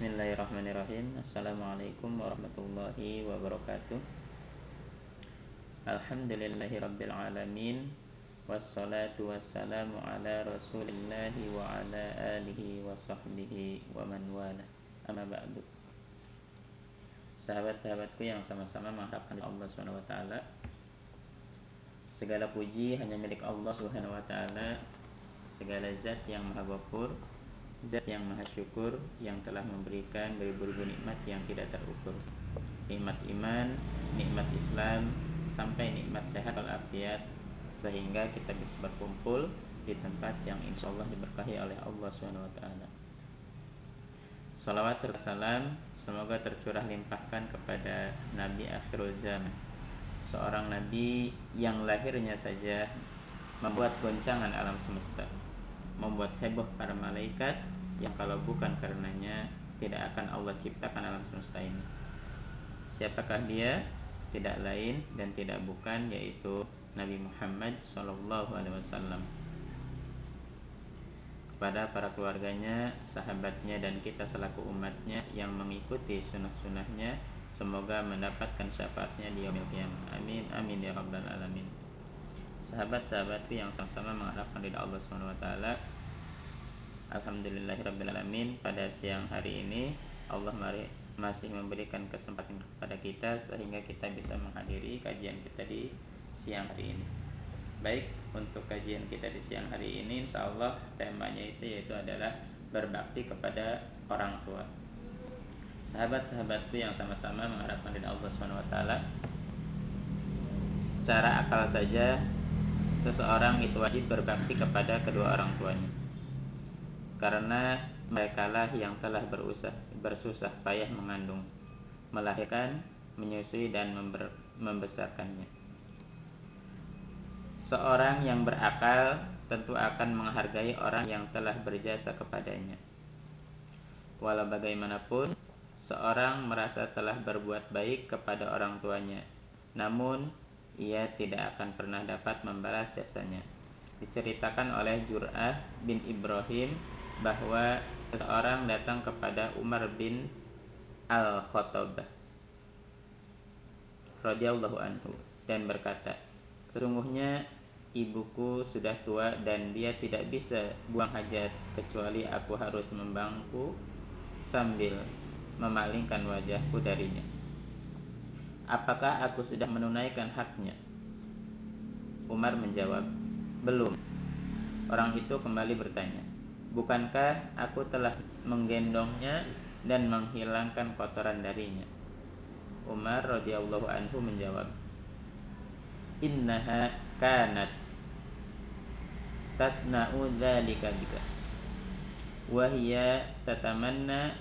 Bismillahirrahmanirrahim. Assalamualaikum warahmatullahi wabarakatuh. Alhamdulillahi rabbil alamin. Wassalatu wassalamu ala rasulillahi wa ala alihi wa sahbihi wa man wala. Amma ba'du. Sahabat-sahabatku yang sama-sama mengharapkan Allah SWT Segala puji hanya milik Allah taala. Segala zat yang maha ghafur Zat yang maha syukur yang telah memberikan beribu-ribu nikmat yang tidak terukur. Nikmat iman, nikmat Islam, sampai nikmat sehat walafiat Sehingga kita bisa berkumpul di tempat yang insya Allah diberkahi oleh Allah SWT Salawat serta salam semoga tercurah limpahkan kepada Nabi akhirul zaman. Seorang Nabi yang lahirnya saja membuat goncangan alam semesta membuat heboh para malaikat yang kalau bukan karenanya tidak akan Allah ciptakan alam semesta ini. Siapakah dia? Tidak lain dan tidak bukan yaitu Nabi Muhammad Shallallahu Alaihi Wasallam. Kepada para keluarganya, sahabatnya dan kita selaku umatnya yang mengikuti sunnah-sunnahnya, semoga mendapatkan syafaatnya di yaumil qiyamah. Amin amin ya rabbal alamin sahabat-sahabatku yang sama-sama mengharapkan ridha Allah Subhanahu wa taala. Alhamdulillahirabbil pada siang hari ini Allah masih memberikan kesempatan kepada kita sehingga kita bisa menghadiri kajian kita di siang hari ini. Baik, untuk kajian kita di siang hari ini insya Allah temanya itu yaitu adalah berbakti kepada orang tua. Sahabat-sahabatku yang sama-sama mengharapkan ridha Allah taala. Secara akal saja seseorang itu wajib berbakti kepada kedua orang tuanya karena mereka lah yang telah berusah, bersusah payah mengandung, melahirkan, menyusui dan member, membesarkannya. Seorang yang berakal tentu akan menghargai orang yang telah berjasa kepadanya. Walau bagaimanapun, seorang merasa telah berbuat baik kepada orang tuanya, namun ia tidak akan pernah dapat membalas jasanya. Diceritakan oleh Jur'ah bin Ibrahim bahwa seseorang datang kepada Umar bin Al-Khattab radhiyallahu anhu dan berkata, "Sesungguhnya ibuku sudah tua dan dia tidak bisa buang hajat kecuali aku harus membangku sambil memalingkan wajahku darinya." Apakah aku sudah menunaikan haknya? Umar menjawab, belum. Orang itu kembali bertanya, bukankah aku telah menggendongnya dan menghilangkan kotoran darinya? Umar radhiyallahu anhu menjawab, Innaha kanat tasna'u dzalika bika. Wa hiya tatamanna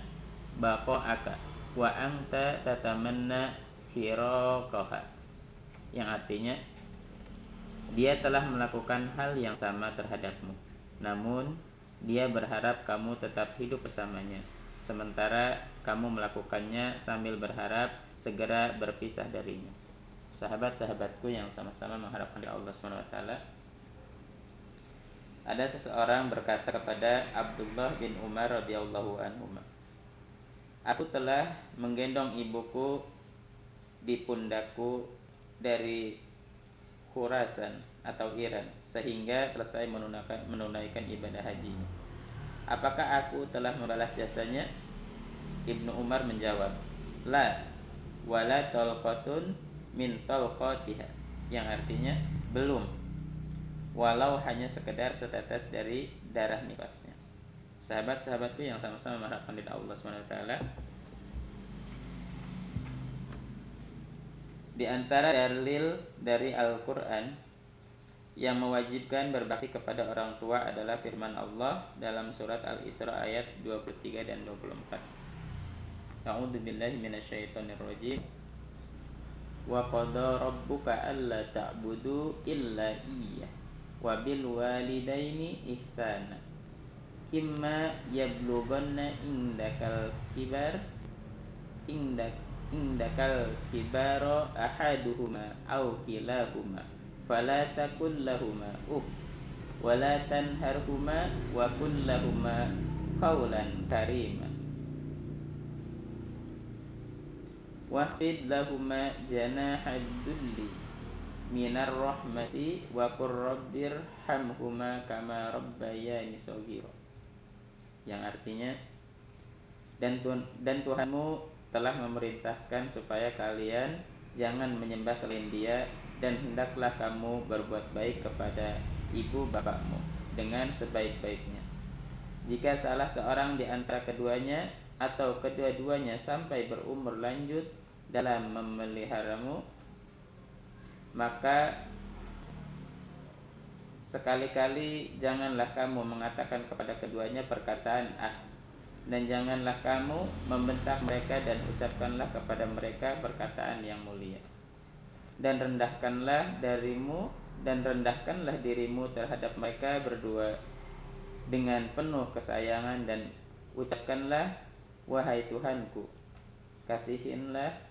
baqa'aka wa anta tatamanna firaqaha. Yang artinya dia telah melakukan hal yang sama terhadapmu. Namun dia berharap kamu tetap hidup bersamanya. Sementara kamu melakukannya sambil berharap segera berpisah darinya. Sahabat-sahabatku yang sama-sama mengharapkan Allah SWT ada seseorang berkata kepada Abdullah bin Umar radhiyallahu anhu Aku telah menggendong ibuku di pundakku dari Khurasan atau Iran sehingga selesai menunaikan, menunaikan ibadah haji. Apakah aku telah membalas jasanya? Ibnu Umar menjawab, La, wala tolqatun min tolqatiha. Yang artinya, belum. Walau hanya sekedar setetes dari darah nifasnya. Sahabat-sahabatku yang sama-sama mengharapkan dari Allah SWT Di antara dalil dari Al-Quran yang mewajibkan berbakti kepada orang tua adalah firman Allah dalam surat Al-Isra ayat 23 dan 24. A'udzu billahi minasyaitonir rajim. Wa qada rabbuka alla ta'budu illa iyyah wa bil walidaini ihsana. Imma yablughanna indakal kibar indak indakal kibaro ahaduhuma au kilahuma lahuma uh wala tanharhuma wa kul lahuma qawlan karima. Wahfid lahuma janahad dulli minar rahmati wa qur rabbir hamhuma kama rabbayani shaghira yang artinya dan Tuhan, dan Tuhanmu telah memerintahkan supaya kalian jangan menyembah selain Dia dan hendaklah kamu berbuat baik kepada ibu bapakmu dengan sebaik-baiknya. Jika salah seorang di antara keduanya atau kedua-duanya sampai berumur lanjut dalam memeliharamu, maka sekali-kali janganlah kamu mengatakan kepada keduanya perkataan ah dan janganlah kamu membentak mereka dan ucapkanlah kepada mereka perkataan yang mulia dan rendahkanlah darimu dan rendahkanlah dirimu terhadap mereka berdua dengan penuh kesayangan dan ucapkanlah wahai Tuhanku kasihinlah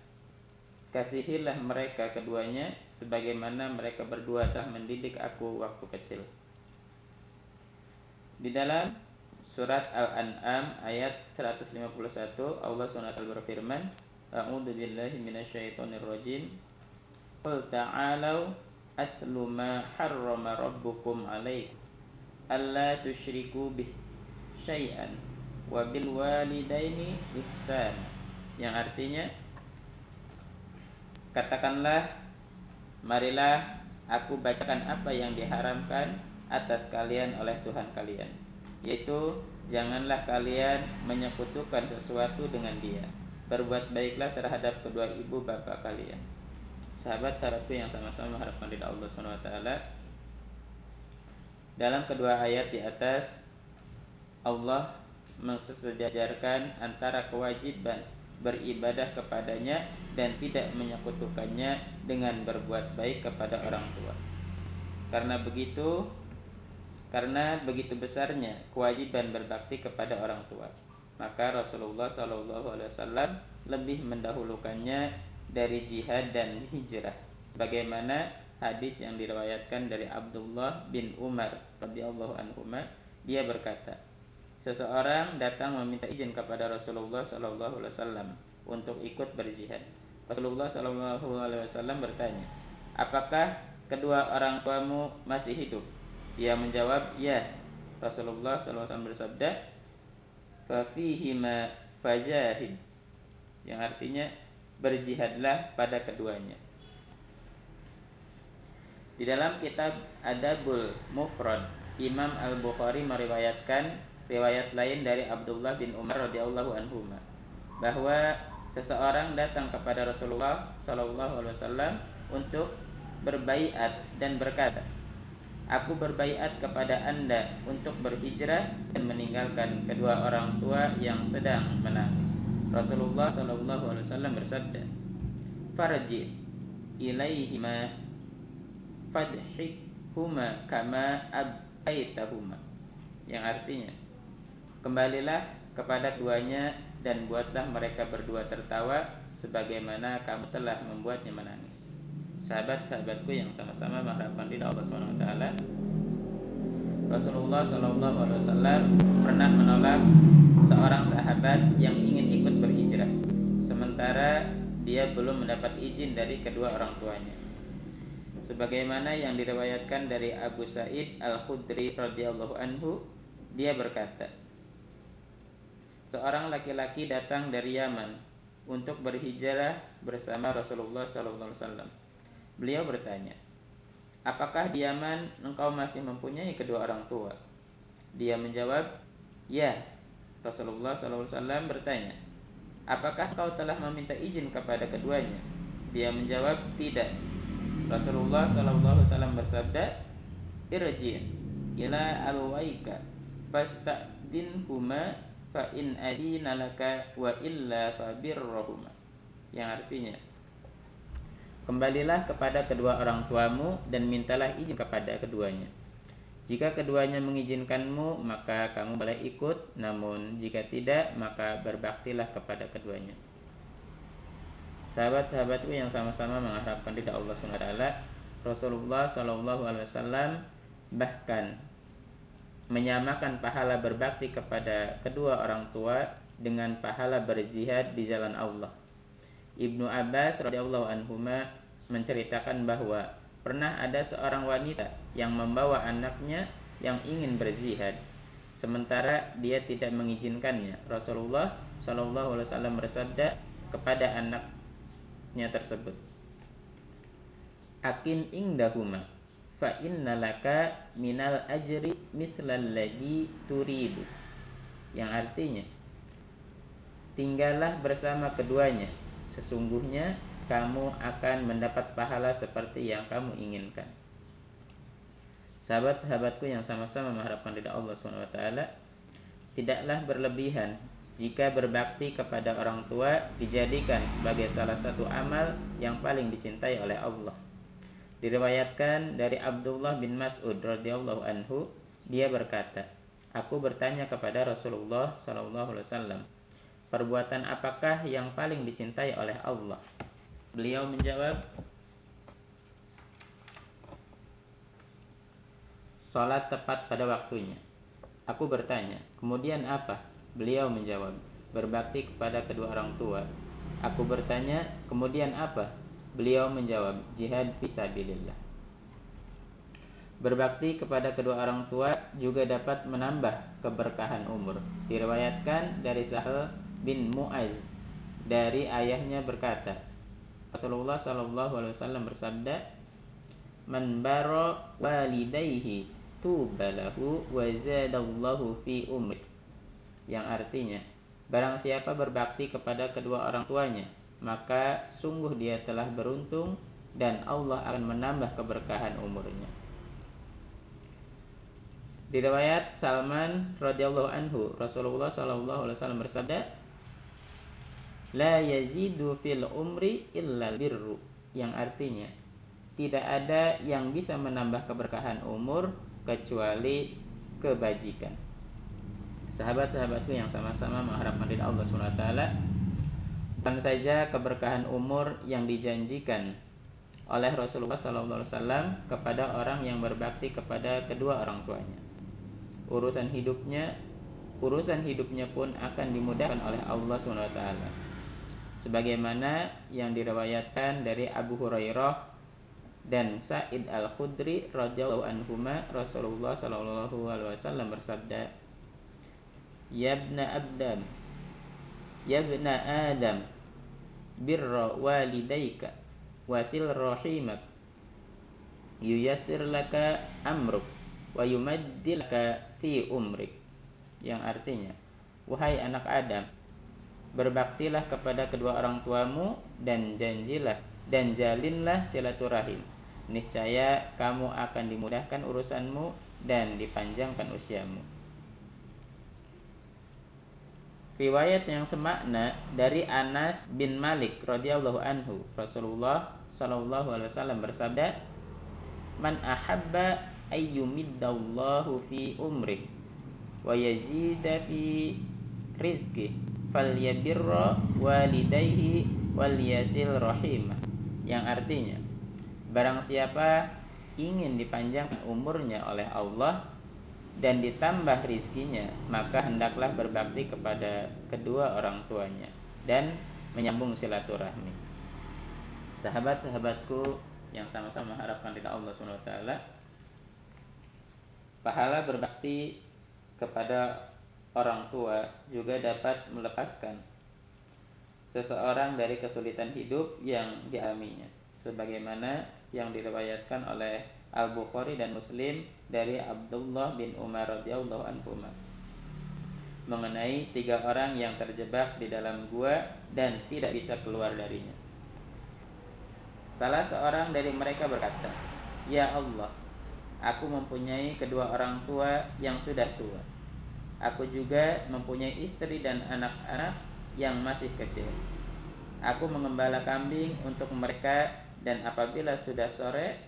kasihilah mereka keduanya sebagaimana mereka berdua telah mendidik aku waktu kecil. Di dalam surat Al-An'am ayat 151 Allah SWT berfirman, A'udzu billahi minasyaitonir rajim. Qul ta'alu atlu ma harrama rabbukum 'alaikum alla tusyriku bih syai'an wa bil walidaini ihsan. Yang artinya katakanlah Marilah aku bacakan apa yang diharamkan atas kalian oleh Tuhan kalian. Yaitu janganlah kalian menyekutukan sesuatu dengan dia. Berbuat baiklah terhadap kedua ibu bapak kalian Sahabat-sahabatku yang sama-sama mengharapkan dari Allah SWT Dalam kedua ayat di atas Allah mensejajarkan antara kewajiban beribadah kepadanya dan tidak menyekutukannya dengan berbuat baik kepada orang tua. Karena begitu, karena begitu besarnya kewajiban berbakti kepada orang tua, maka Rasulullah SAW lebih mendahulukannya dari jihad dan hijrah. Bagaimana hadis yang diriwayatkan dari Abdullah bin Umar radhiyallahu anhu, dia berkata, seseorang datang meminta izin kepada Rasulullah Sallallahu Alaihi Wasallam untuk ikut berjihad. Rasulullah Sallallahu Alaihi Wasallam bertanya, apakah kedua orang tuamu masih hidup? Ia menjawab, ya. Rasulullah Wasallam bersabda, fafihima fajahid, yang artinya berjihadlah pada keduanya. Di dalam kitab Adabul Mufrad, Imam Al Bukhari meriwayatkan riwayat lain dari Abdullah bin Umar radhiyallahu anhu bahwa seseorang datang kepada Rasulullah Shallallahu alaihi wasallam untuk berbaiat dan berkata, Aku berbaiat kepada anda untuk berhijrah dan meninggalkan kedua orang tua yang sedang menangis. Rasulullah Shallallahu Alaihi Wasallam bersabda, Farji ilaihima fadhikhuma kama abbaitahuma. Yang artinya, Kembalilah kepada keduanya dan buatlah mereka berdua tertawa sebagaimana kamu telah membuatnya menangis. Sahabat-sahabatku yang sama-sama mengharapkan ridha Allah Subhanahu wa taala. Rasulullah Shallallahu alaihi wasallam pernah menolak seorang sahabat yang ingin ikut berhijrah sementara dia belum mendapat izin dari kedua orang tuanya. Sebagaimana yang diriwayatkan dari Abu Sa'id Al-Khudri radhiyallahu anhu, dia berkata, seorang laki-laki datang dari Yaman untuk berhijrah bersama Rasulullah SAW. Beliau bertanya, Apakah di Yaman engkau masih mempunyai kedua orang tua? Dia menjawab, Ya. Rasulullah SAW bertanya, Apakah kau telah meminta izin kepada keduanya? Dia menjawab, Tidak. Rasulullah SAW bersabda, Irji' ila alwaika fasta'dinhuma fa in adina laka wa illa fabirrahuma yang artinya kembalilah kepada kedua orang tuamu dan mintalah izin kepada keduanya. Jika keduanya mengizinkanmu maka kamu boleh ikut. Namun jika tidak maka berbaktilah kepada keduanya. Sahabat-sahabatku yang sama-sama mengharapkan tidak Allah SWT Rasulullah SAW bahkan menyamakan pahala berbakti kepada kedua orang tua dengan pahala berjihad di jalan Allah. Ibnu Abbas radhiyallahu anhu menceritakan bahwa pernah ada seorang wanita yang membawa anaknya yang ingin berzihad sementara dia tidak mengizinkannya. Rasulullah Shallallahu alaihi wasallam bersabda kepada anaknya tersebut, "Akin indahuma fa innalaka minal ajri mislal ladzi turidu." Yang artinya, tinggallah bersama keduanya Sesungguhnya kamu akan mendapat pahala seperti yang kamu inginkan. Sahabat-sahabatku yang sama-sama mengharapkan ridha Allah SWT, tidaklah berlebihan jika berbakti kepada orang tua dijadikan sebagai salah satu amal yang paling dicintai oleh Allah. Diriwayatkan dari Abdullah bin Mas'ud radhiyallahu anhu, dia berkata, Aku bertanya kepada Rasulullah sallallahu alaihi wasallam, Perbuatan apakah yang paling dicintai oleh Allah? Beliau menjawab, Salat tepat pada waktunya. Aku bertanya, kemudian apa? Beliau menjawab, berbakti kepada kedua orang tua. Aku bertanya, kemudian apa? Beliau menjawab, jihad fisabilillah. Berbakti kepada kedua orang tua juga dapat menambah keberkahan umur. Diriwayatkan dari Sahal bin Mu'az dari ayahnya berkata Rasulullah Shallallahu Alaihi Wasallam bersabda Man baro walidayhi tubalahu wa zadallahu fi umri yang artinya barang siapa berbakti kepada kedua orang tuanya maka sungguh dia telah beruntung dan Allah akan menambah keberkahan umurnya. Di riwayat Salman radhiyallahu anhu, Rasulullah shallallahu alaihi wasallam bersabda, la yazidu fil umri illa birru yang artinya tidak ada yang bisa menambah keberkahan umur kecuali kebajikan. Sahabat-sahabatku yang sama-sama mengharapkan dari Allah SWT bukan saja keberkahan umur yang dijanjikan oleh Rasulullah SAW kepada orang yang berbakti kepada kedua orang tuanya. Urusan hidupnya, urusan hidupnya pun akan dimudahkan oleh Allah SWT sebagaimana yang diriwayatkan dari Abu Hurairah dan Sa'id Al-Khudri radhiyallahu anhuma Rasulullah sallallahu alaihi wasallam bersabda Yabna Abdam Yabna Adam birra walidayka wasil rahimak yuyassir laka amruk wa yumaddilaka fi umrik. Yang artinya wahai anak Adam berbaktilah kepada kedua orang tuamu dan janjilah dan jalinlah silaturahim. Niscaya kamu akan dimudahkan urusanmu dan dipanjangkan usiamu. Riwayat yang semakna dari Anas bin Malik radhiyallahu anhu, Rasulullah shallallahu alaihi wasallam bersabda, "Man ahabba ayyumiddallahu fi umri wa yazida fi rizqi falyabirra walidayhi walyasil yang artinya barang siapa ingin dipanjangkan umurnya oleh Allah dan ditambah rizkinya maka hendaklah berbakti kepada kedua orang tuanya dan menyambung silaturahmi. Sahabat-sahabatku yang sama-sama mengharapkan ridha Allah SWT pahala berbakti kepada orang tua juga dapat melepaskan seseorang dari kesulitan hidup yang dialaminya sebagaimana yang diriwayatkan oleh Al-Bukhari dan Muslim dari Abdullah bin Umar radhiyallahu anhu mengenai tiga orang yang terjebak di dalam gua dan tidak bisa keluar darinya. Salah seorang dari mereka berkata, "Ya Allah, aku mempunyai kedua orang tua yang sudah tua Aku juga mempunyai istri dan anak-anak yang masih kecil. Aku mengembala kambing untuk mereka dan apabila sudah sore,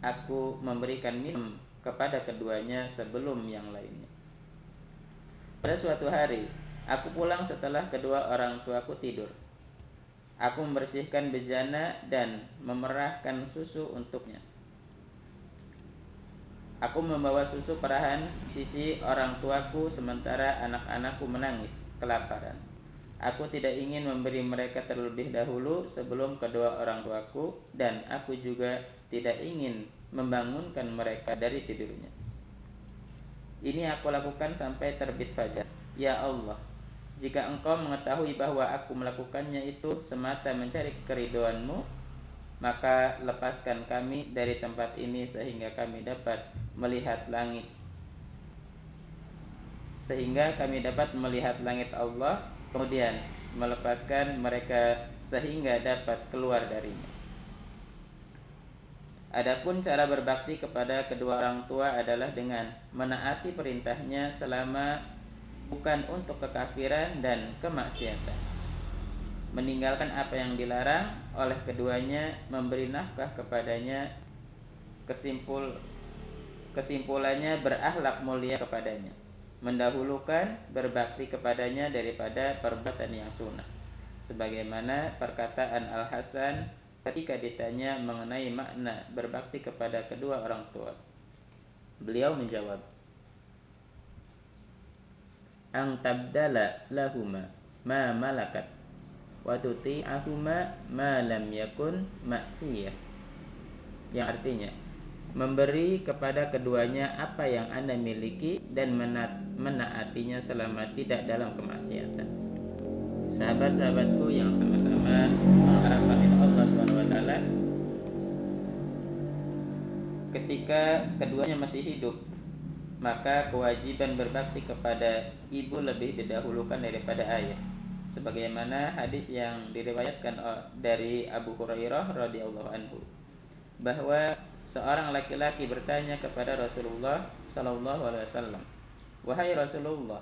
aku memberikan minum kepada keduanya sebelum yang lainnya. Pada suatu hari, aku pulang setelah kedua orang tuaku tidur. Aku membersihkan bejana dan memerahkan susu untuknya. Aku membawa susu perahan sisi orang tuaku sementara anak-anakku menangis kelaparan. Aku tidak ingin memberi mereka terlebih dahulu sebelum kedua orang tuaku dan aku juga tidak ingin membangunkan mereka dari tidurnya. Ini aku lakukan sampai terbit fajar. Ya Allah, jika engkau mengetahui bahwa aku melakukannya itu semata mencari keridoanmu, maka lepaskan kami dari tempat ini sehingga kami dapat melihat langit. Sehingga kami dapat melihat langit Allah kemudian melepaskan mereka sehingga dapat keluar darinya. Adapun cara berbakti kepada kedua orang tua adalah dengan menaati perintahnya selama bukan untuk kekafiran dan kemaksiatan. Meninggalkan apa yang dilarang oleh keduanya, memberi nafkah kepadanya, kesimpul kesimpulannya berakhlak mulia kepadanya. Mendahulukan berbakti kepadanya daripada perbuatan yang sunnah. Sebagaimana perkataan Al Hasan ketika ditanya mengenai makna berbakti kepada kedua orang tua. Beliau menjawab ang tabdala lahuma ma malakat wa tuti'ahuma ma lam yakun maksiyah yang artinya memberi kepada keduanya apa yang Anda miliki dan menaatinya selama tidak dalam kemaksiatan. Sahabat-sahabatku yang sama-sama mengharapkan Allah SWT ketika keduanya masih hidup maka kewajiban berbakti kepada ibu lebih didahulukan daripada ayah sebagaimana hadis yang diriwayatkan dari Abu Hurairah radhiyallahu anhu bahwa seorang laki-laki bertanya kepada Rasulullah Sallallahu Alaihi Wasallam, wahai Rasulullah,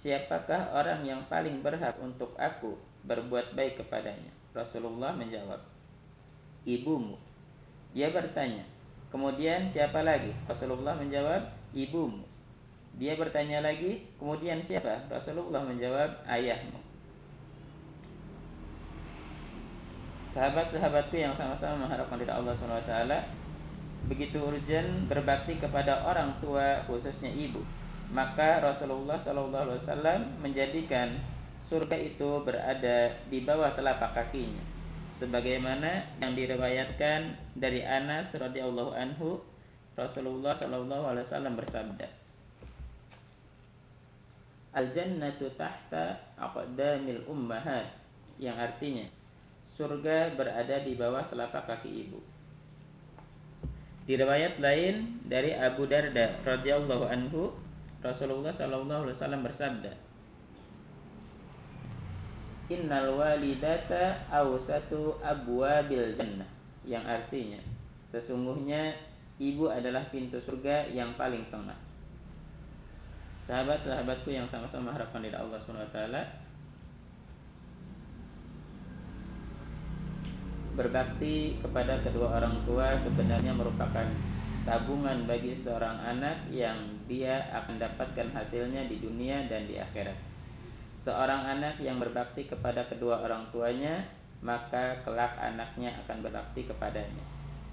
siapakah orang yang paling berhak untuk aku berbuat baik kepadanya? Rasulullah menjawab, ibumu. Dia bertanya, kemudian siapa lagi? Rasulullah menjawab, ibumu. Dia bertanya lagi, kemudian siapa? Rasulullah menjawab, ayahmu. Sahabat-sahabatku yang sama-sama mengharapkan dari Allah SWT begitu urgent berbakti kepada orang tua khususnya ibu maka Rasulullah SAW menjadikan surga itu berada di bawah telapak kakinya. Sebagaimana yang diriwayatkan dari Anas radhiyallahu anhu Rasulullah SAW bersabda Al jannatu tahta aqdamil ummahat yang artinya surga berada di bawah telapak kaki ibu di riwayat lain dari Abu Darda radhiyallahu anhu, Rasulullah sallallahu alaihi wasallam bersabda, Innal walidata awsatu abwabil jannah yang artinya sesungguhnya ibu adalah pintu surga yang paling tengah. Sahabat-sahabatku yang sama-sama harapkan dari Allah Subhanahu wa taala, berbakti kepada kedua orang tua sebenarnya merupakan tabungan bagi seorang anak yang dia akan dapatkan hasilnya di dunia dan di akhirat. Seorang anak yang berbakti kepada kedua orang tuanya, maka kelak anaknya akan berbakti kepadanya.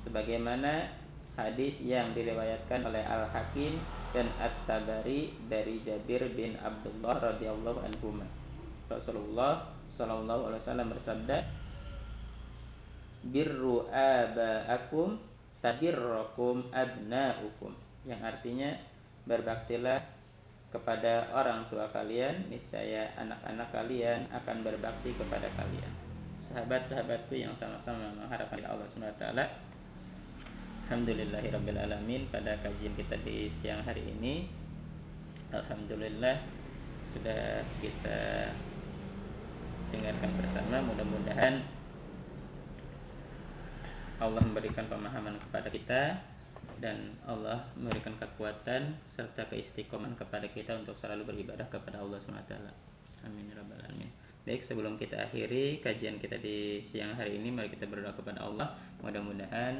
Sebagaimana hadis yang diriwayatkan oleh Al-Hakim dan At-Tabari dari Jabir bin Abdullah radhiyallahu anhu. Rasulullah sallallahu alaihi wasallam bersabda, birru abaakum tabirrakum abnaukum. Yang artinya berbaktilah kepada orang tua kalian niscaya anak-anak kalian akan berbakti kepada kalian. Sahabat-sahabatku yang sama-sama mengharapkan Allah Subhanahu wa taala Alhamdulillahirabbil alamin pada kajian kita di siang hari ini. Alhamdulillah sudah kita dengarkan bersama. Mudah-mudahan Allah memberikan pemahaman kepada kita dan Allah memberikan kekuatan serta keistiqomahan kepada kita untuk selalu beribadah kepada Allah SWT. Amin ya rabbal alamin. Baik, sebelum kita akhiri kajian kita di siang hari ini, mari kita berdoa kepada Allah. Mudah-mudahan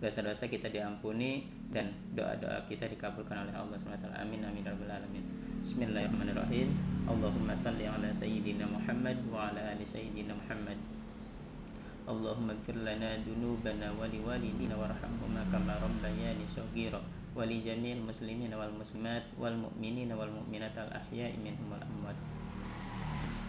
dosa-dosa kita diampuni dan doa-doa kita dikabulkan oleh Allah SWT. Amin amin ya rabbal alamin. Bismillahirrahmanirrahim. Allahumma salli ala sayyidina Muhammad wa ala ali sayyidina Muhammad. اللهم اغفر لنا ذنوبنا ولوالدينا وارحمهما كما ربياني صغيرا. ولجميع المسلمين والمسلمات والمؤمنين والمؤمنات الأحياء منهم والأموات.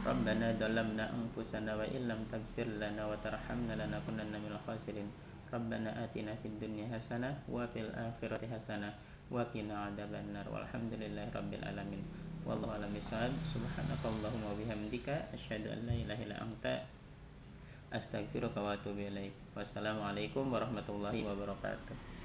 ربنا ظلمنا أنفسنا وإن لم تغفر لنا وترحمنا لنكونن من الخاسرين. ربنا آتنا في الدنيا حسنة وفي الآخرة حسنة وقنا عذاب النار. والحمد لله رب العالمين. والله أعلم بالصواب سبحانك اللهم وبحمدك أشهد أن لا إله إلا أنت astagfirullahaladzim wassalamualaikum warahmatullahi wabarakatuh.